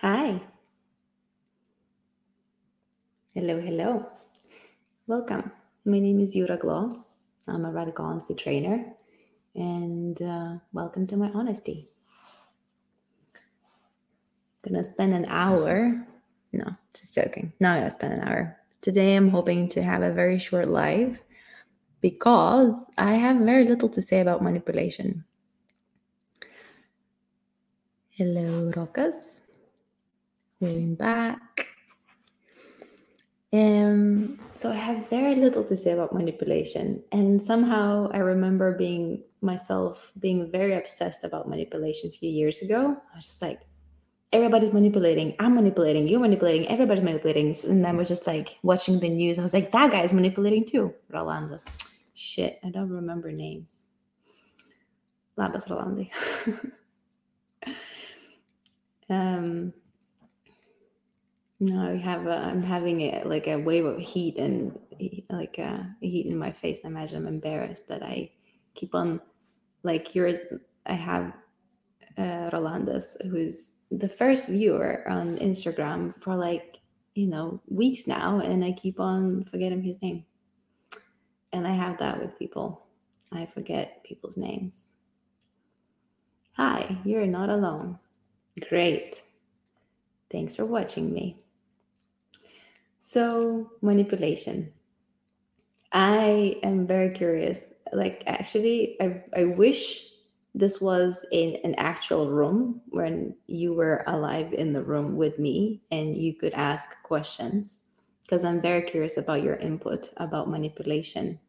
Hi. Hello, hello. Welcome. My name is Yura Glow. I'm a radical honesty trainer, and uh, welcome to my honesty. Gonna spend an hour. No, just joking. Not gonna spend an hour. Today, I'm hoping to have a very short live because I have very little to say about manipulation. Hello, Rocas. Waving back. Um, so I have very little to say about manipulation, and somehow I remember being myself being very obsessed about manipulation a few years ago. I was just like, everybody's manipulating. I'm manipulating. You're manipulating. Everybody's manipulating. And then we're just like watching the news. I was like, that guy's manipulating too. Rolandas. Shit, I don't remember names. Labas Rolandi. um, no, I have a, I'm having a, like a wave of heat and like a heat in my face. I imagine I'm embarrassed that I keep on like you're. I have uh, Rolandas, who's the first viewer on Instagram for like you know weeks now, and I keep on forgetting his name. And I have that with people. I forget people's names. Hi, you're not alone. Great. Thanks for watching me. So, manipulation. I am very curious. Like, actually, I, I wish this was in an actual room when you were alive in the room with me and you could ask questions because I'm very curious about your input about manipulation.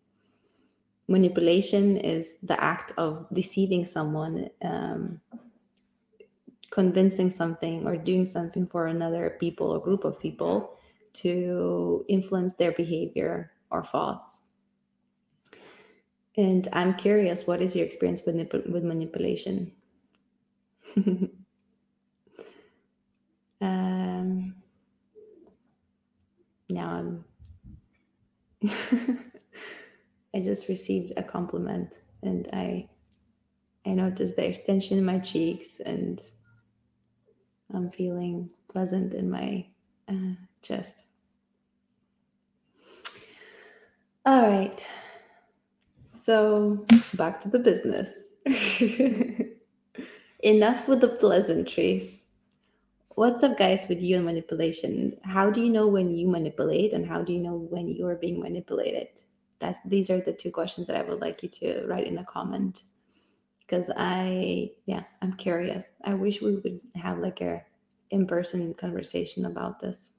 Manipulation is the act of deceiving someone, um, convincing something, or doing something for another people or group of people to influence their behavior or thoughts. And I'm curious, what is your experience with, with manipulation? um, now I'm. I just received a compliment, and I, I noticed there's tension in my cheeks, and I'm feeling pleasant in my uh, chest. All right. So back to the business. Enough with the pleasantries. What's up, guys, with you and manipulation? How do you know when you manipulate, and how do you know when you are being manipulated? That's these are the two questions that I would like you to write in a comment because I, yeah, I'm curious. I wish we would have like a in-person conversation about this.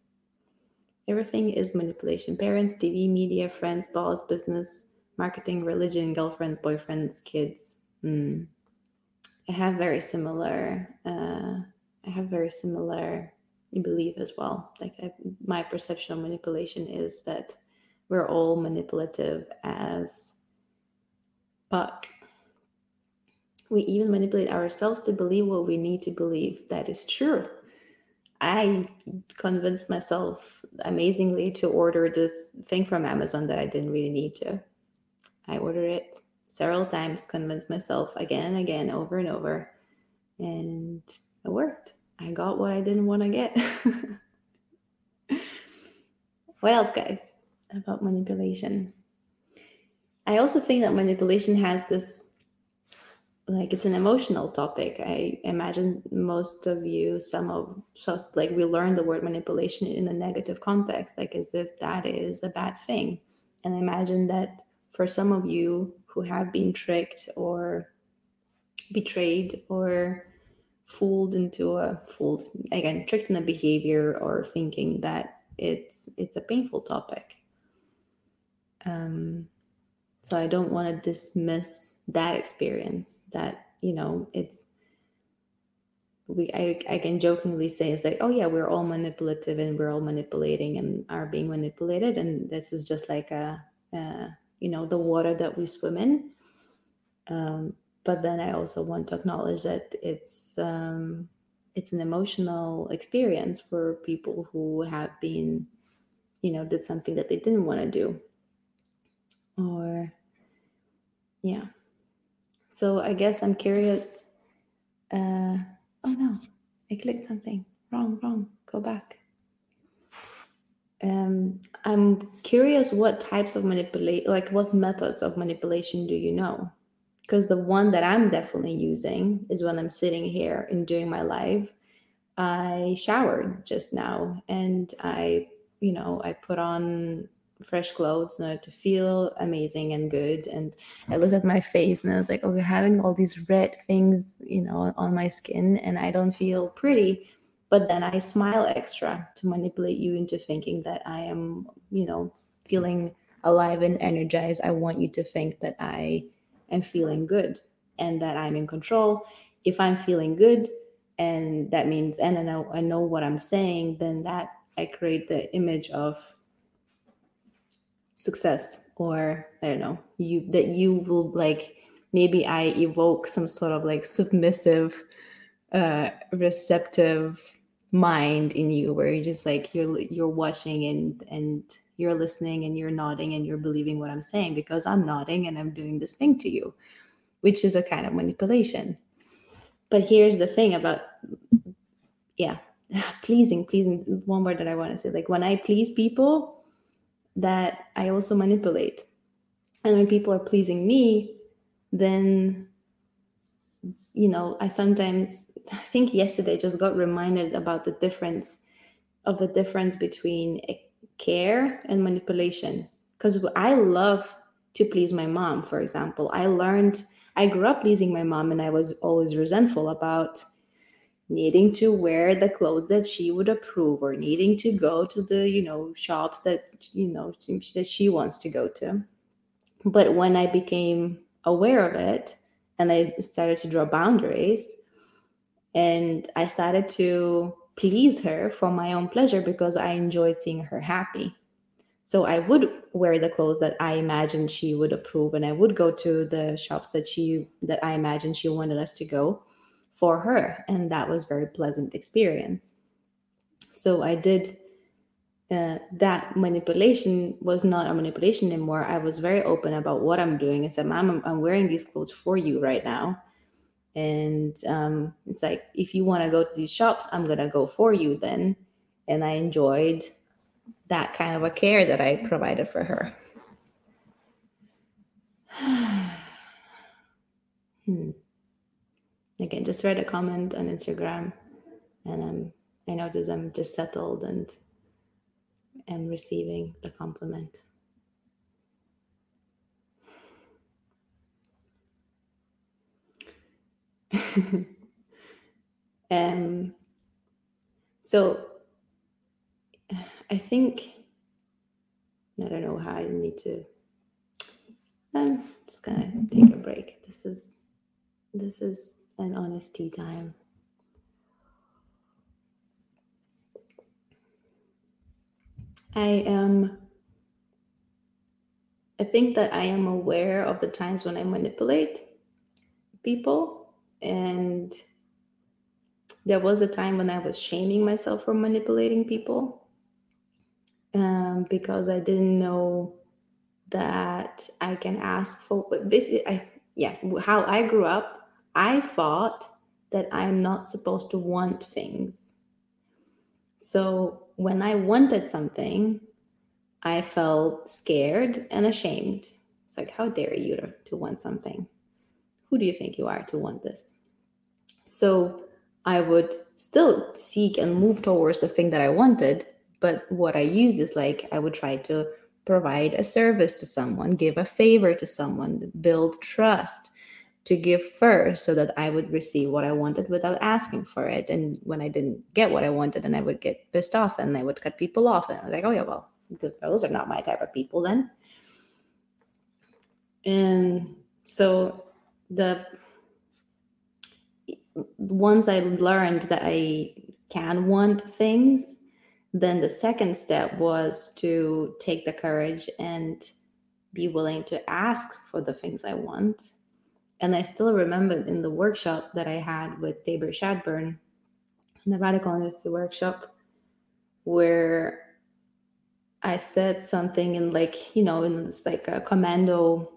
Everything is manipulation. Parents, TV, media, friends, boss, business, marketing, religion, girlfriends, boyfriends, kids. Mm. I have very similar. Uh, I have very similar belief as well. Like I, my perception of manipulation is that we're all manipulative as fuck. We even manipulate ourselves to believe what we need to believe that is true. I convinced myself amazingly to order this thing from Amazon that I didn't really need to. I ordered it several times, convinced myself again and again, over and over, and it worked. I got what I didn't want to get. what else, guys, about manipulation? I also think that manipulation has this like it's an emotional topic. I imagine most of you, some of just like we learn the word manipulation in a negative context, like as if that is a bad thing. And I imagine that for some of you who have been tricked or betrayed or fooled into a fooled again tricked in a behavior or thinking that it's it's a painful topic um so i don't want to dismiss that experience that you know it's we I, I can jokingly say it's like oh yeah we're all manipulative and we're all manipulating and are being manipulated and this is just like a, a you know the water that we swim in. Um, but then i also want to acknowledge that it's um, it's an emotional experience for people who have been you know did something that they didn't want to do. Or yeah so i guess i'm curious uh, oh no i clicked something wrong, wrong. Go back. Um, I'm curious what types of manipulate, like what methods of manipulation do you know? Because the one that I'm definitely using is when I'm sitting here and doing my live. I showered just now and I, you know, I put on fresh clothes know, to feel amazing and good. And I looked at my face and I was like, okay, having all these red things, you know, on my skin and I don't feel pretty. But then I smile extra to manipulate you into thinking that I am, you know, feeling alive and energized. I want you to think that I am feeling good and that I'm in control. If I'm feeling good, and that means and I know I know what I'm saying, then that I create the image of success or I don't know, you that you will like maybe I evoke some sort of like submissive, uh receptive mind in you where you're just like you're you're watching and and you're listening and you're nodding and you're believing what I'm saying because I'm nodding and I'm doing this thing to you, which is a kind of manipulation. But here's the thing about yeah, pleasing, pleasing one word that I want to say. Like when I please people, that I also manipulate. And when people are pleasing me, then, you know, I sometimes I think yesterday just got reminded about the difference of the difference between care and manipulation. Because I love to please my mom, for example. I learned, I grew up pleasing my mom and I was always resentful about needing to wear the clothes that she would approve or needing to go to the you know shops that you know that she wants to go to. But when i became aware of it and i started to draw boundaries and i started to please her for my own pleasure because i enjoyed seeing her happy. So i would wear the clothes that i imagined she would approve and i would go to the shops that she that i imagined she wanted us to go for her and that was very pleasant experience. So i did uh, that manipulation was not a manipulation anymore. I was very open about what i'm doing. I said mom i'm, wearing these clothes for you right now. And um, it's like if you want to go to these shops i'm gonna go for you then. And i enjoyed that kind of a care that i provided for her again just read a comment on instagram and um, i notice i'm just settled and am receiving the compliment. Um so i think i don't know how i need to i'm just gonna take a break. This is this is and honesty time. I am, I think that I am aware of the times when I manipulate people. And there was a time when I was shaming myself for manipulating people um, because I didn't know that I can ask for this. I, yeah, how I grew up I thought that I'm not supposed to want things. So when I wanted something, I felt scared and ashamed. It's like, how dare you to, to want something? Who do you think you are to want this? So I would still seek and move towards the thing that I wanted. But what I used is like, I would try to provide a service to someone, give a favor to someone, build trust to give first so that I would receive what I wanted without asking for it. And when I didn't get what I wanted, and I would get pissed off and I would cut people off. And I was like, oh, yeah, well, those are not my type of people then. And so the once I learned that I can want things, then the second step was to take the courage and be willing to ask for the things I want and I still remember in the workshop that I had with Tabor Shadburn, the Radical Honesty workshop, where I said something in like, you know, in this like a commando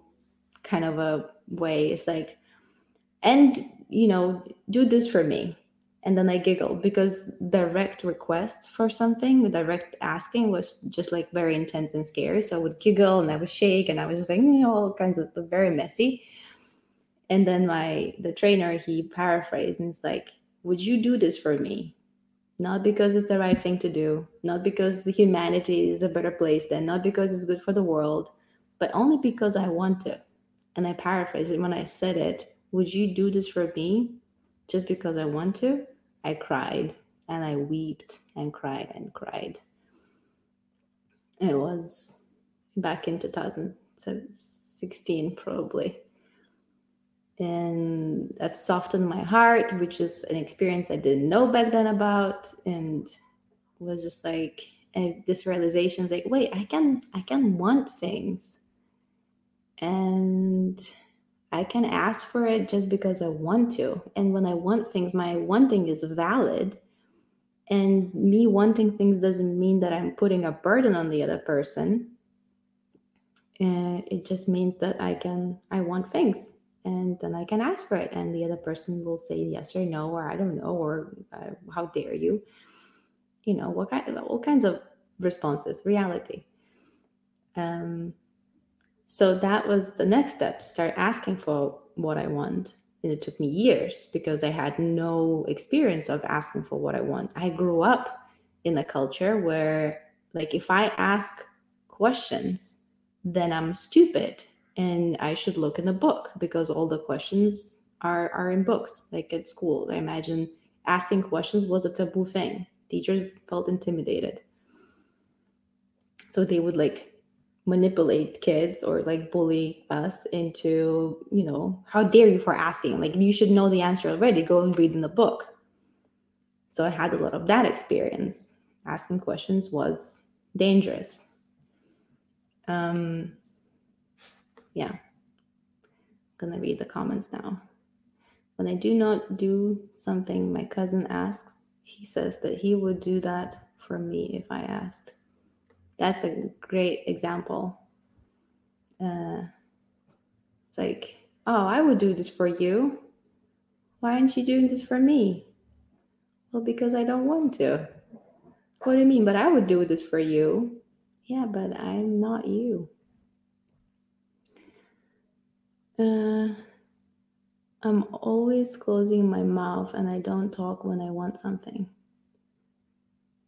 kind of a way. It's like, and, you know, do this for me. and then I giggled because direct request for something, direct asking was just like very intense and scary. So I would giggle and I would shake and I was just like, you know, all kinds of very messy. And then my the trainer he paraphrased and it's like, would you do this for me? Not because it's the right thing to do, not because humanity is a better place than, not because it's good for the world, but only because I want to. And I paraphrased it when I said it, would you do this for me just because I want to? I cried and I wept and cried and cried. It was back in 2016, probably. And that softened my heart, which is an experience I didn't know back then about. And was just like, this realization is like, wait, I can, I can want things. And I can ask for it just because I want to. And when I want things, my wanting is valid. And me wanting things doesn't mean that I'm putting a burden on the other person. Uh, it just means that I can, I want things. And then I can ask for it. And the other person will say yes or no, or I don't know, or uh, how dare you. You know, what kind, all kinds of responses, reality. Um, so that was the next step to start asking for what I want. And it took me years because I had no experience of asking for what I want. I grew up in a culture where, like, if I ask questions, then I'm stupid and I should look in the book because all the questions are, are in books, like at school. I imagine asking questions was a taboo thing. Teachers felt intimidated. So they would like manipulate kids or like bully us into, you know, how dare you for asking? Like you should know the answer already. Go and read in the book. So I had a lot of that experience. Asking questions was dangerous. Um yeah. I'm gonna read the comments now. When I do not do something my cousin asks, he says that he would do that for me if I asked that's a great example. Uh, it's like, oh, I would do this for you. Why aren't you doing this for me? Well, because I don't want to. What do you mean? But I would do this for you. Yeah, but I'm not you. Uh, I'm always closing my mouth and I don't talk when I want something.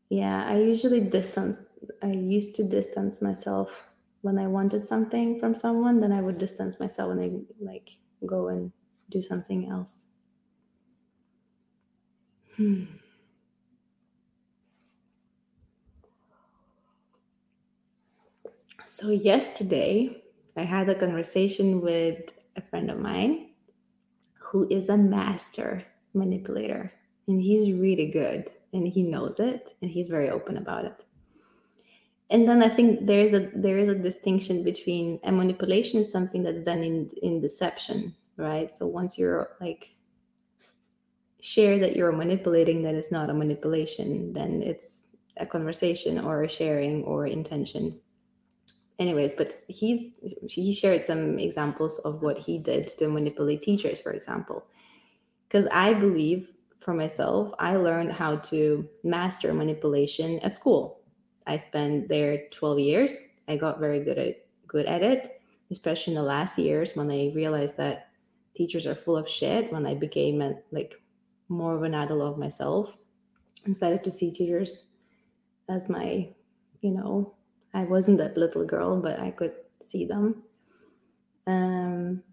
Yeah, I usually distance I used to distance myself when I wanted something from someone, then I would distance myself and I like go and do something else. Hmm. So, yesterday, I had a conversation with a friend of mine who is a master manipulator, and he's really good and he knows it and he's very open about it. And then i think there is a there is a distinction between a manipulation is something that's done in in deception right? So once you're like share that you're manipulating that is not a manipulation then it's a conversation or a sharing or intention anyways but he's he shared some examples of what he did to manipulate teachers for example because i believe for myself i learned how to master manipulation at school I spent there 12 years. I got very good at good at it, especially in the last years when I realized that teachers are full of shit. When I became a, like more of an adult of myself, I started to see teachers as my, you know, I wasn't that little girl, but I could see them. Um,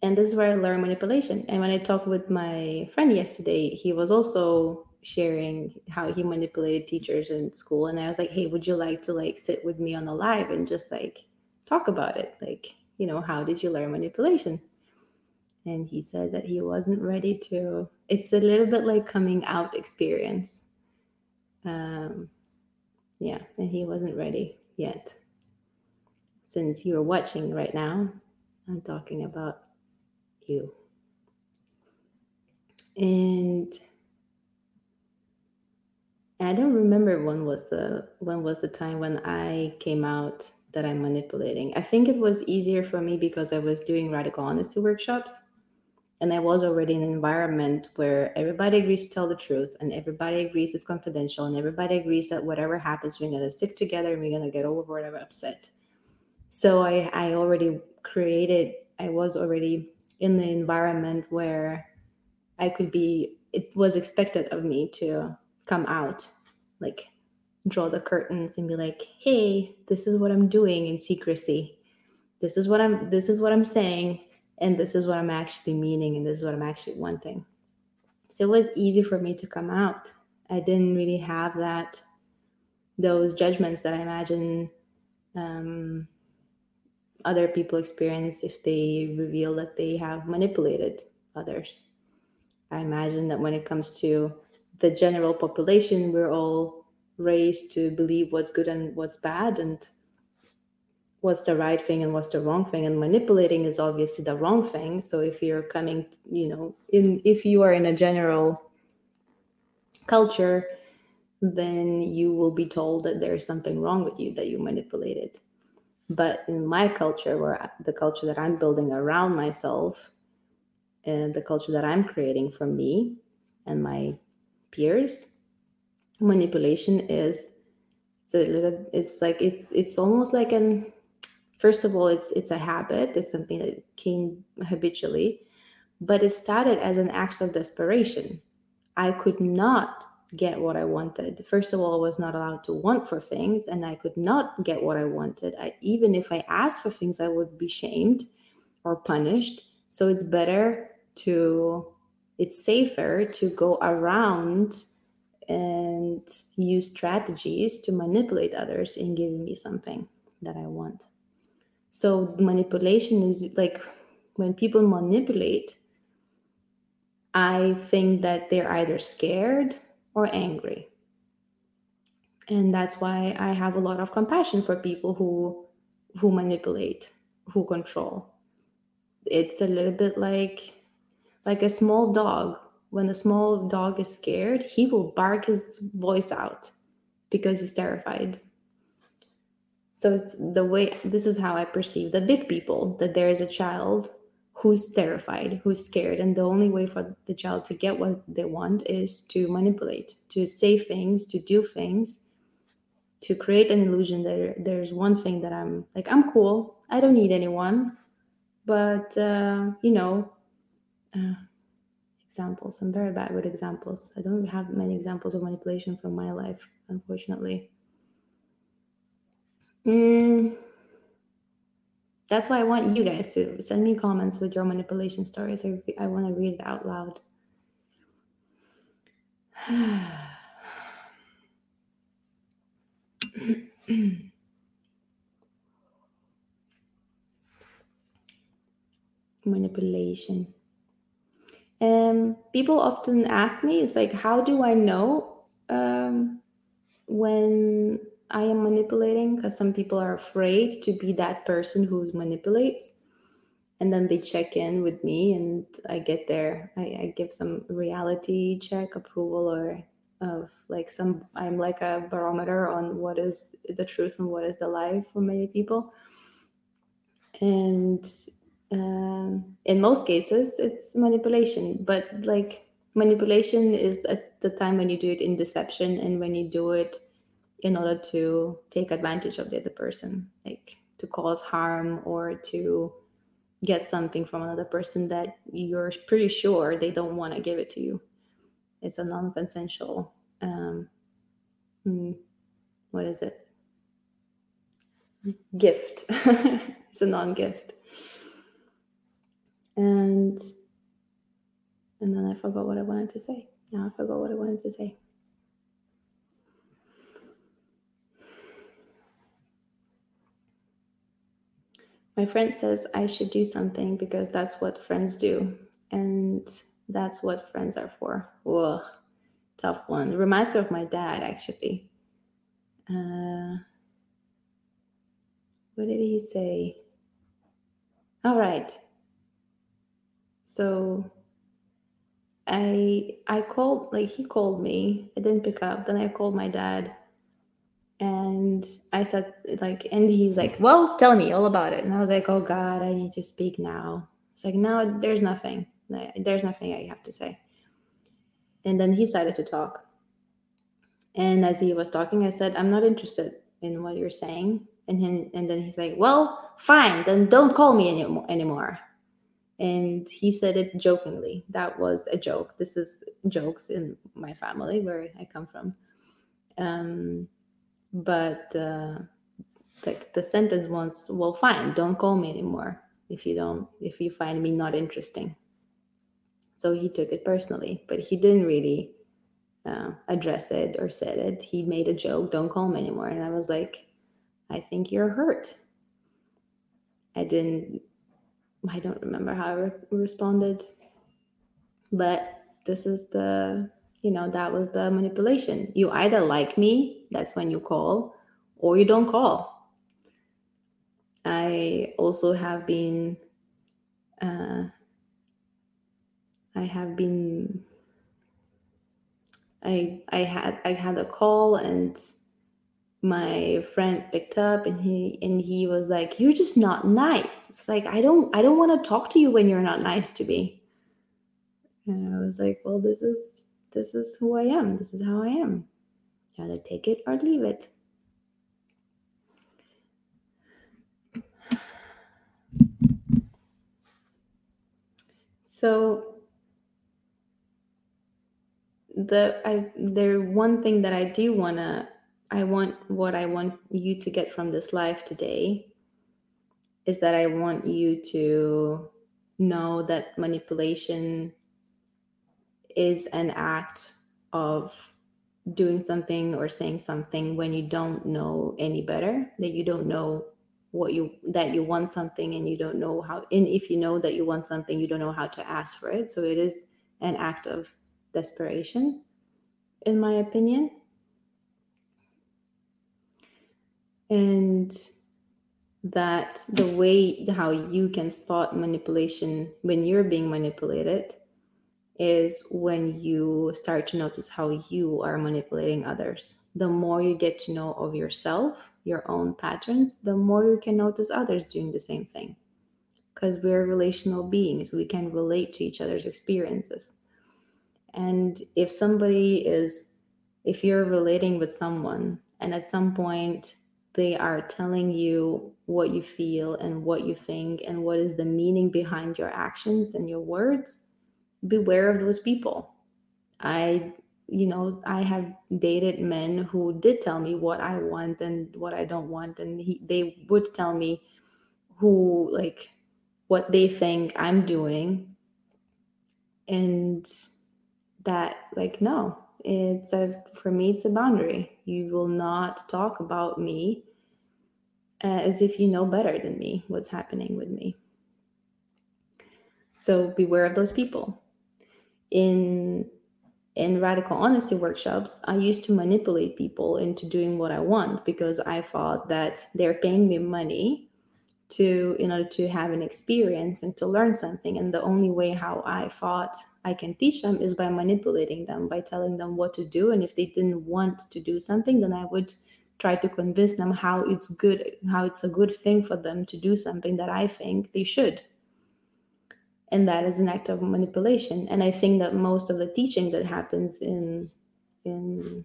and this is where I learned manipulation. And when I talked with my friend yesterday, he was also sharing how he manipulated teachers in school. And i was like hey would you like to like sit with me on the live and just like talk about it? Like you know how did you learn manipulation? And he said that he wasn't ready to. It's a little bit like coming out experience. Um yeah and he wasn't ready yet. Since you're watching right now i'm talking about you. And I don't remember when was the when was the time when I came out that I'm manipulating. I think it was easier for me because I was doing radical honesty workshops and I was already in an environment where everybody agrees to tell the truth and everybody agrees it's confidential and everybody agrees that whatever happens, we're gonna stick together and we're gonna get over whatever upset. So I, I already created, I was already in the environment where I could be, it was expected of me to come out, like draw the curtains and be like, hey, this is what I'm doing in secrecy. This is what I'm this is what I'm saying and this is what I'm actually meaning, and this is what I'm actually wanting. So it was easy for me to come out. I didn't really have that, those judgments that I imagine um, other people experience if they reveal that they have manipulated others. I imagine that when it comes to the general population, we're all raised to believe what's good and what's bad, and what's the right thing and what's the wrong thing and manipulating is obviously the wrong thing. So if you're coming you know in if you are in a general culture then you will be told that there's something wrong with you that you manipulated. But in my culture where the culture that i'm building around myself and the culture that i'm creating for me and my peers manipulation is it's a little it's like it's it's almost like an first of all it's it's a habit. It's something that came habitually but it started as an act of desperation. I could not get what i wanted. First of all i was not allowed to want for things and i could not get what i wanted. I, even if i asked for things i would be shamed or punished. So it's better to it's safer to go around and use strategies to manipulate others in giving me something that i want so manipulation is like when people manipulate, I think that they're either scared or angry. And that's why I have a lot of compassion for people who who manipulate, who control. It's a little bit like like a small dog. When a small dog is scared, he will bark his voice out because he's terrified so it's the way this is how i perceive the big people that there is a child who's terrified who's scared and the only way for the child to get what they want is to manipulate to say things to do things to create an illusion that there's one thing that i'm like i'm cool i don't need anyone but uh, you know uh, examples i'm very bad with examples. I don't have many examples of manipulation from my life unfortunately Mm, that's why I want you guys to send me comments with your manipulation stories. I, I want to read it out loud. manipulation. Um, people often ask me, it's like, how do I know um, when I am manipulating because some people are afraid to be that person who manipulates. And then they check in with me and I get there. I, I give some reality check approval or of like some, I'm like a barometer on what is the truth and what is the lie for many people. And um, in most cases, it's manipulation, but like manipulation is at the time when you do it in deception and when you do it in order to take advantage of the other person, like to cause harm or to get something from another person that you're pretty sure they don't want to give it to you. It's a non consensual, um, hmm, what is it? Gift. it's a non gift. And and then I forgot what I wanted to say. Now I forgot what I wanted to say. My friend says I should do something because that's what friends do. And that's what friends are for. Ugh, tough one. Reminds me of my dad, actually. Uh, what did he say? All right. So I I called like he called me. I didn't pick up. Then I called my dad and I said like and he's like, Well, tell me all about it. And I was like, Oh God, I need to speak now. It's like, no, there's nothing. there's nothing I have to say. And then he started to talk. And as he was talking, I said, I'm not interested in what you're saying. And, he, and then he's like, Well, fine, then don't call me anymore. anymore. And he said it jokingly. That was a joke. This is jokes in my family where I come from. Um, but uh, like the sentence was, Well, fine, don't call me anymore if you don't, if you find me not interesting. So he took it personally, but he didn't really uh, address it or said it. He made a joke, don't call me anymore. And I was like, I think you're hurt. I didn't, I don't remember how I re- responded, but this is the, you know, that was the manipulation. You either like me, that's when you call, or you don't call. I also have been, uh, I have been I I had I had a call and my friend picked up and he and he was like you're just not nice it's like i don't i don't want to talk to you when you're not nice to me and i was like well this is this is who i am this is how i am. Either take it or leave it. So the I there one thing that I do wanna I want what I want you to get from this life today is that I want you to know that manipulation is an act of doing something or saying something when you don't know any better that you don't know what you that you want something and you don't know how and if you know that you want something you don't know how to ask for it so it is an act of desperation, in my opinion. And that the way how you can spot manipulation when you're being manipulated is when you start to notice how you are manipulating others. The more you get to know of yourself, your own patterns, the more you can notice others doing the same thing. Because we're relational beings, we can relate to each other's experiences. And if somebody is, if you're relating with someone and at some point they are telling you what you feel and what you think and what is the meaning behind your actions and your words, beware of those people. I, you know, I have dated men who did tell me what I want and what I don't want. And he, they would tell me who, like, what they think I'm doing. And that like no it's a for me it's a boundary you will not talk about me uh, as if you know better than me what's happening with me so beware of those people in in radical honesty workshops i used to manipulate people into doing what i want because i thought that they're paying me money to in order to have an experience and to learn something. And the only way how i thought i can teach them is by manipulating them by telling them what to do. And if they didn't want to do something then i would try to convince them how it's good how it's a good thing for them to do something that i think they should and that is an act of manipulation. And i think that most of the teaching that happens in in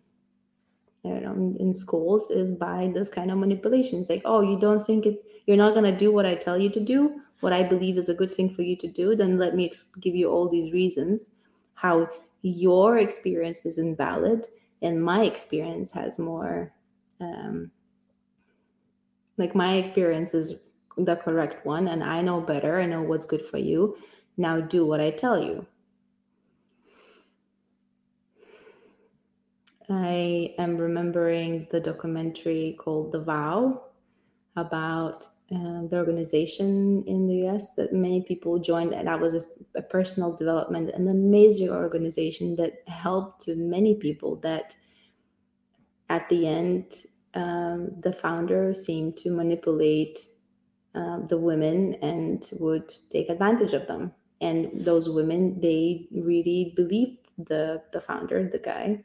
I don't know, in schools is by this kind of manipulation. It's Like, oh, you don't think it's, you're not going to do what I tell you to do, what I believe is a good thing for you to do, then let me give you all these reasons how your experience is invalid and my experience has more, um, like, my experience is the correct one and I know better. I know what's good for you. Now do what I tell you. I am remembering the documentary called The Vow about uh, the organization in the US that many people joined. And that was a, a personal development, an amazing organization that helped to many people that at the end, um, the founder seemed to manipulate uh, the women and would take advantage of them. And those women, they really believed the the founder, the guy,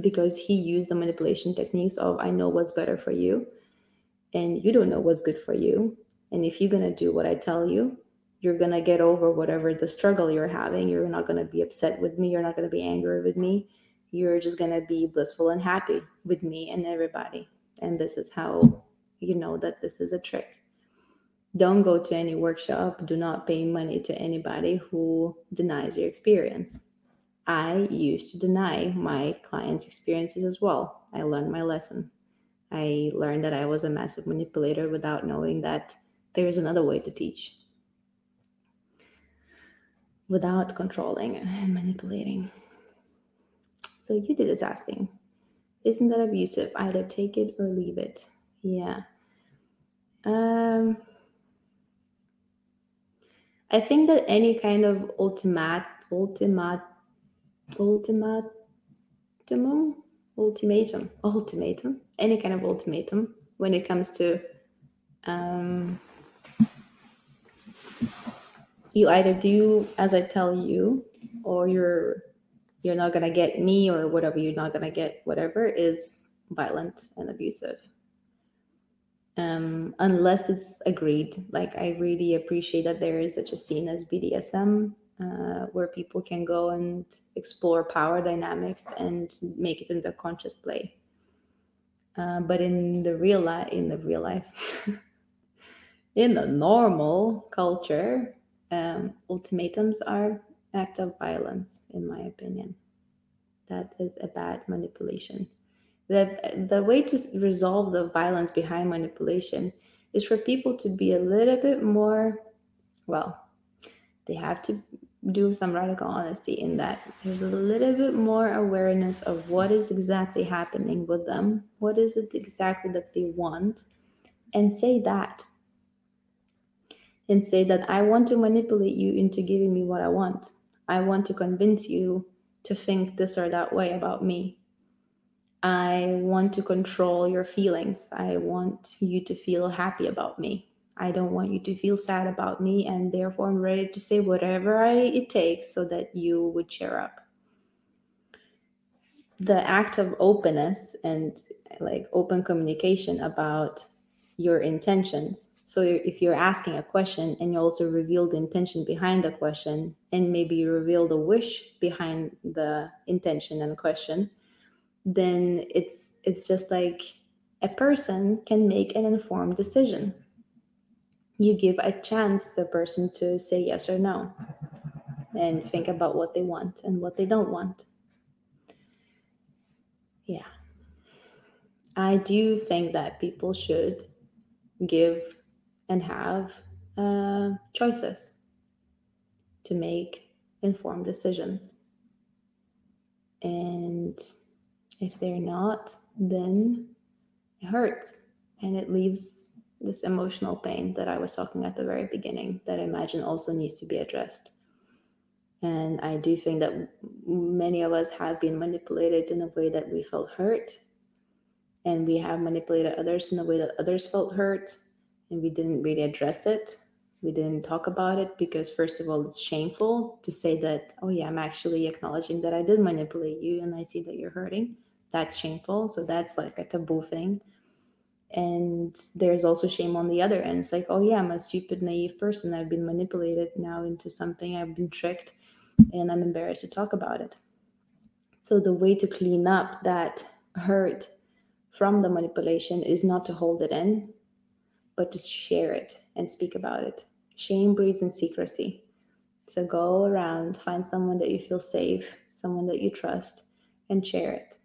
because he used the manipulation techniques of I know what's better for you and you don't know what's good for you. And if you're to do what I tell you, you're to get over whatever the struggle you're having. You're not to be upset with me. You're not to be angry with me. You're just going to be blissful and happy with me and everybody. And this is how you know that this is a trick. Don't go to any workshop. Do not pay money to anybody who denies your experience. I used to deny my clients' experiences as well. I learned my lesson. I learned that I was a massive manipulator without knowing that there is another way to teach without controlling and manipulating. So you did is asking, isn't that abusive? Either take it or leave it. Yeah. Um, I think that any kind of ultimate, ultimate, ultimatum, ultimatum, ultimatum, any kind of ultimatum when it comes to um, you either do as I tell you, or you're you're not gonna get me, or whatever you're not gonna get, whatever is violent and abusive. Um, unless it's agreed. Like I really appreciate that there is such a scene as BDSM, uh, where people can go and explore power dynamics and make it into conscious play. Uh, but in the real life, in the real life, in the normal culture, um, ultimatums are act of violence, in my opinion. That is a bad manipulation. The, the way to resolve the violence behind manipulation is for people to be a little bit more, well, they have to do some radical honesty in that there's a little bit more awareness of what is exactly happening with them, what is it exactly that they want, and say that and say that I want to manipulate you into giving me what I want. I want to convince you to think this or that way about me. I want to control your feelings. I want you to feel happy about me. I don't want you to feel sad about me, and therefore I'm ready to say whatever I, it takes so that you would cheer up. The act of openness and like open communication about your intentions so if you're asking a question and you also reveal the intention behind the question, and maybe you reveal the wish behind the intention and question, then it's it's just like a person can make an informed decision. You give a chance to a person to say yes or no and think about what they want and what they don't want. Yeah. I do think that people should give and have uh, choices to make informed decisions. And if they're not, then it hurts and it leaves this emotional pain that I was talking at the very beginning that I imagine also needs to be addressed. And I do think that many of us have been manipulated in a way that we felt hurt, and we have manipulated others in a way that others felt hurt and we didn't really address it. We didn't talk about it because, first of all, it's shameful to say that, oh, yeah, I'm actually acknowledging that I did manipulate you and I see that you're hurting. That's shameful. So that's like a taboo thing. And there's also shame on the other end. It's like, oh, yeah, I'm a stupid, naive person. I've been manipulated now into something, I've been tricked, and I'm embarrassed to talk about it. So the way to clean up that hurt from the manipulation is not to hold it in, but to share it and speak about it. Shame breeds in secrecy. So go around, find someone that you feel safe, someone that you trust, and share it.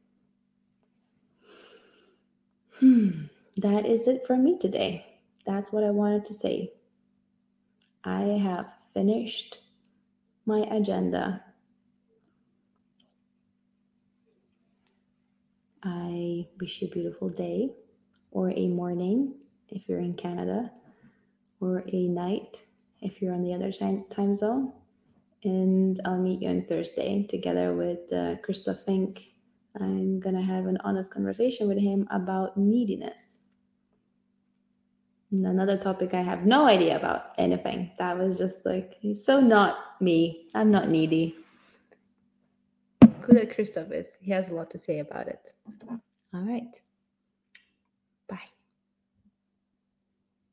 Hmm, that is it for me today. That's what I wanted to say. I have finished my agenda. I wish you a beautiful day or a morning if you're in Canada, or a night if you're on the other time, zone. And I'll meet you on Thursday together with uh, Christoph Fink. I'm going to have an honest conversation with him about neediness. And another topic I have no idea about anything. That was just like, he's so not me. I'm not needy. Good at Christoph is. He has a lot to say about it. All right. Bye.